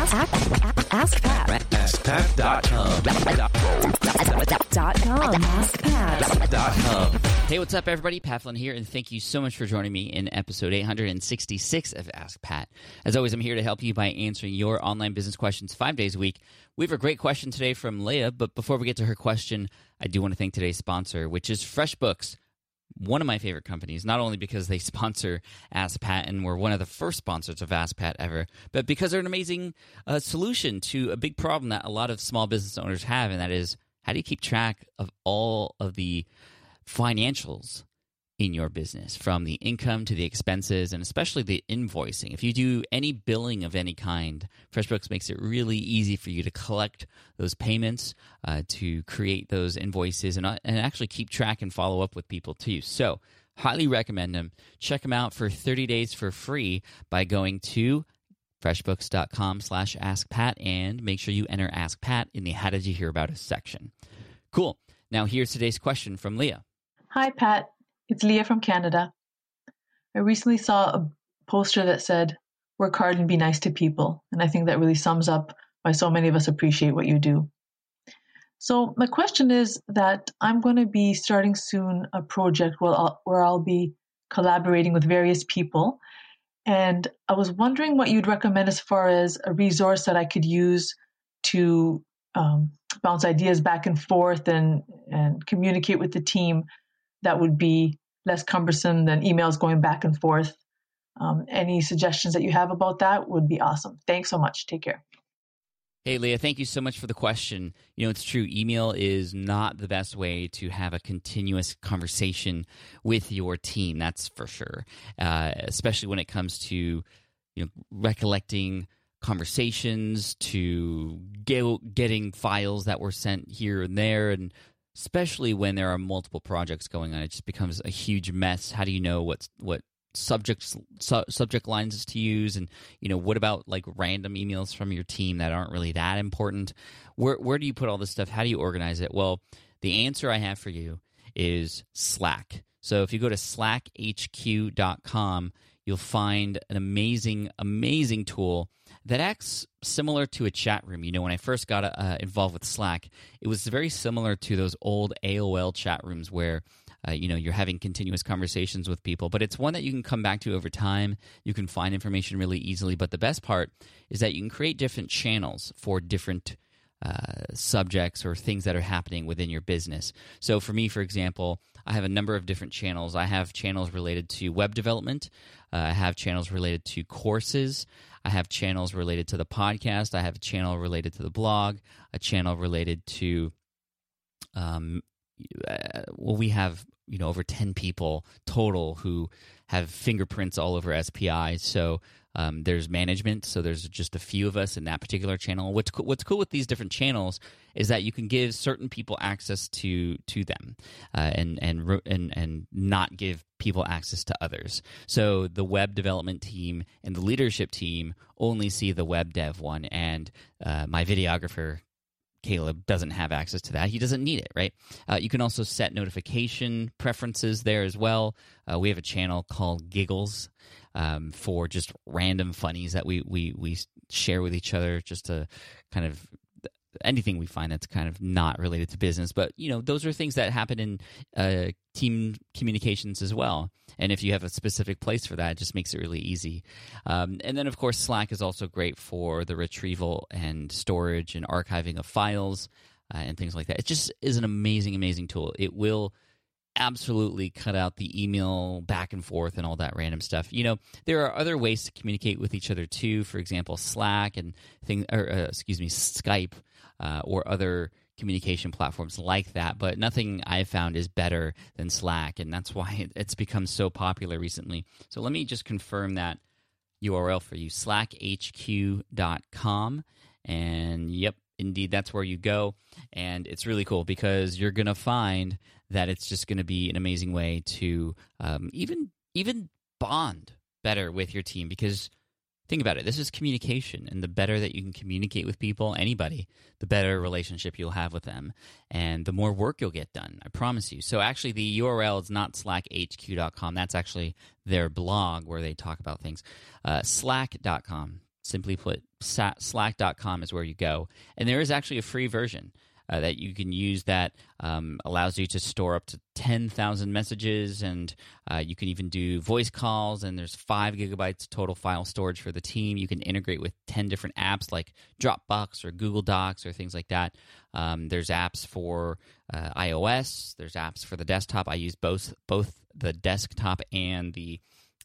Ask, ask, ask Pat. AskPat.com. Dot com. AskPat. Hey, what's up, everybody? Pat Flynn here, and thank you so much for joining me in episode 866 of Ask Pat. As always, I'm here to help you by answering your online business questions five days a week. We have a great question today from Leah, but before we get to her question, I do want to thank today's sponsor, which is FreshBooks one of my favorite companies, not only because they sponsor Ask Pat and were one of the first sponsors of Ask Pat ever, but because they're an amazing uh, solution to a big problem that a lot of small business owners have, and that is how do you keep track of all of the financials in your business from the income to the expenses and especially the invoicing. If you do any billing of any kind, FreshBooks makes it really easy for you to collect those payments, uh, to create those invoices, and, uh, and actually keep track and follow up with people too. So, highly recommend them. Check them out for 30 days for free by going to freshbooks.com slash askpat and make sure you enter ask pat in the how did you hear about us section cool now here's today's question from leah Hi, Pat. It's Leah from Canada. I recently saw a poster that said, Work hard and be nice to people. And I think that really sums up why so many of us appreciate what you do. So, my question is that I'm going to be starting soon a project where I'll, where I'll be collaborating with various people. And I was wondering what you'd recommend as far as a resource that I could use to um, bounce ideas back and forth and, and communicate with the team that would be less cumbersome than emails going back and forth. Um, any suggestions that you have about that would be awesome. Thanks so much. Take care. Hey, Leah, thank you so much for the question. You know, it's true. Email is not the best way to have a continuous conversation with your team. That's for sure. Uh, especially when it comes to, you know, recollecting conversations, to get, getting files that were sent here and there, and especially when there are multiple projects going on, it just becomes a huge mess. How do you know what's what subjects su- subject lines to use? And you know what about like random emails from your team that aren't really that important? Where where do you put all this stuff? How do you organize it? Well the answer i have for you is slack. So if you go to slackhq.com you'll find an amazing amazing tool that acts similar to a chat room. You know when i first got uh, involved with slack it was very similar to those old aol chat rooms where uh, you know you're having continuous conversations with people but it's one that you can come back to over time. You can find information really easily but the best part is that you can create different channels for different uh, subjects or things that are happening within your business. So, for me, for example, I have a number of different channels. I have channels related to web development, uh, I have channels related to courses, I have channels related to the podcast, I have a channel related to the blog, a channel related to um, uh, well, we have you know over ten people total who have fingerprints all over SPI. So um, there's management. So there's just a few of us in that particular channel. What's co- what's cool with these different channels is that you can give certain people access to to them, uh, and and and and not give people access to others. So the web development team and the leadership team only see the web dev one, and uh, my videographer Caleb doesn't have access to that. He doesn't need it, right? Uh, you can also set notification preferences there as well. Uh, we have a channel called Giggles um, for just random funnies that we, we, we share with each other just to kind of anything we find that's kind of not related to business. But you know those are things that happen in uh, team communications as well. And if you have a specific place for that it just makes it really easy. Um, and then of course slack is also great for the retrieval and storage and archiving of files uh, and things like that. It just is an amazing amazing tool. It will absolutely cut out the email back and forth and all that random stuff. You know, there are other ways to communicate with each other too. For example, Slack and things, or uh, excuse me, Skype uh, or other communication platforms like that. But nothing I've found is better than Slack, and that's why it's become so popular recently. So let me just confirm that URL for you: slackhq.com. And yep, indeed that's where you go. And it's really cool because you're going to find that it's just going to be an amazing way to um, even even bond better with your team because think about it this is communication and the better that you can communicate with people anybody the better relationship you'll have with them and the more work you'll get done i promise you. So actually the url is not slackhq.com that's actually their blog where they talk about things. Uh, slack.com Simply put, slack.com is where you go. And there is actually a free version uh, that you can use that um, allows you to store up to 10,000 messages and uh, you can even do voice calls and there's five gigabytes total file storage for the team. You can integrate with 10 different apps like dropbox or google docs or things like that. Um, there's apps for uh, ios there's apps for the desktop. I use both both the desktop and the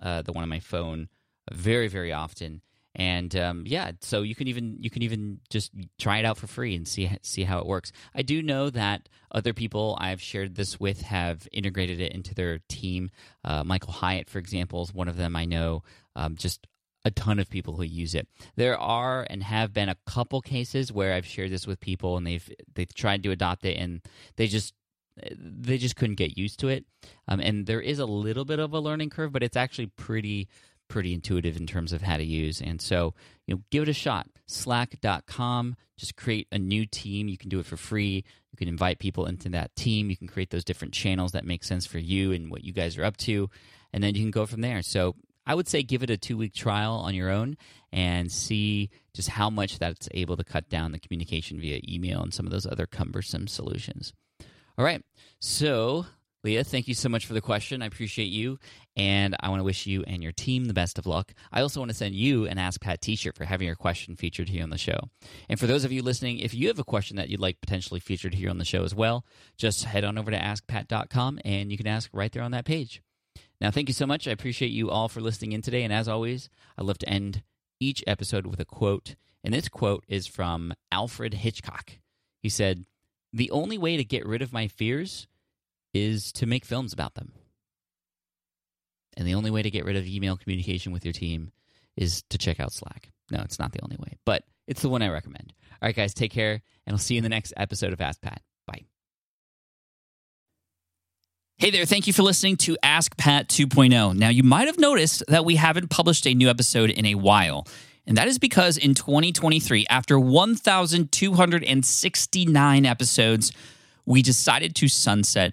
uh, the one on my phone very very often and um, yeah, so you can even you can even just try it out for free and see see how it works. I do know that other people I've shared this with have integrated it into their team. Uh, Michael Hyatt, for example, is one of them. I know um, just a ton of people who use it. There are and have been a couple cases where I've shared this with people and they've they've tried to adopt it and they just they just couldn't get used to it. Um, and there is a little bit of a learning curve, but it's actually pretty pretty intuitive in terms of how to use. And so, you know, give it a shot. Slack.com, just create a new team. You can do it for free. You can invite people into that team. You can create those different channels that make sense for you and what you guys are up to. And then you can go from there. So I would say give it a two week trial on your own and see just how much that's able to cut down the communication via email and some of those other cumbersome solutions. All right. So Leah, thank you so much for the question. I appreciate you. And I want to wish you and your team the best of luck. I also want to send you an Ask Pat t shirt for having your question featured here on the show. And for those of you listening, if you have a question that you'd like potentially featured here on the show as well, just head on over to askpat.com and you can ask right there on that page. Now, thank you so much. I appreciate you all for listening in today. And as always, I love to end each episode with a quote. And this quote is from Alfred Hitchcock. He said, The only way to get rid of my fears is to make films about them. And the only way to get rid of email communication with your team is to check out Slack. No, it's not the only way, but it's the one I recommend. All right, guys, take care, and I'll see you in the next episode of Ask Pat. Bye. Hey there, thank you for listening to Ask Pat 2.0. Now, you might have noticed that we haven't published a new episode in a while. And that is because in 2023, after 1,269 episodes, we decided to sunset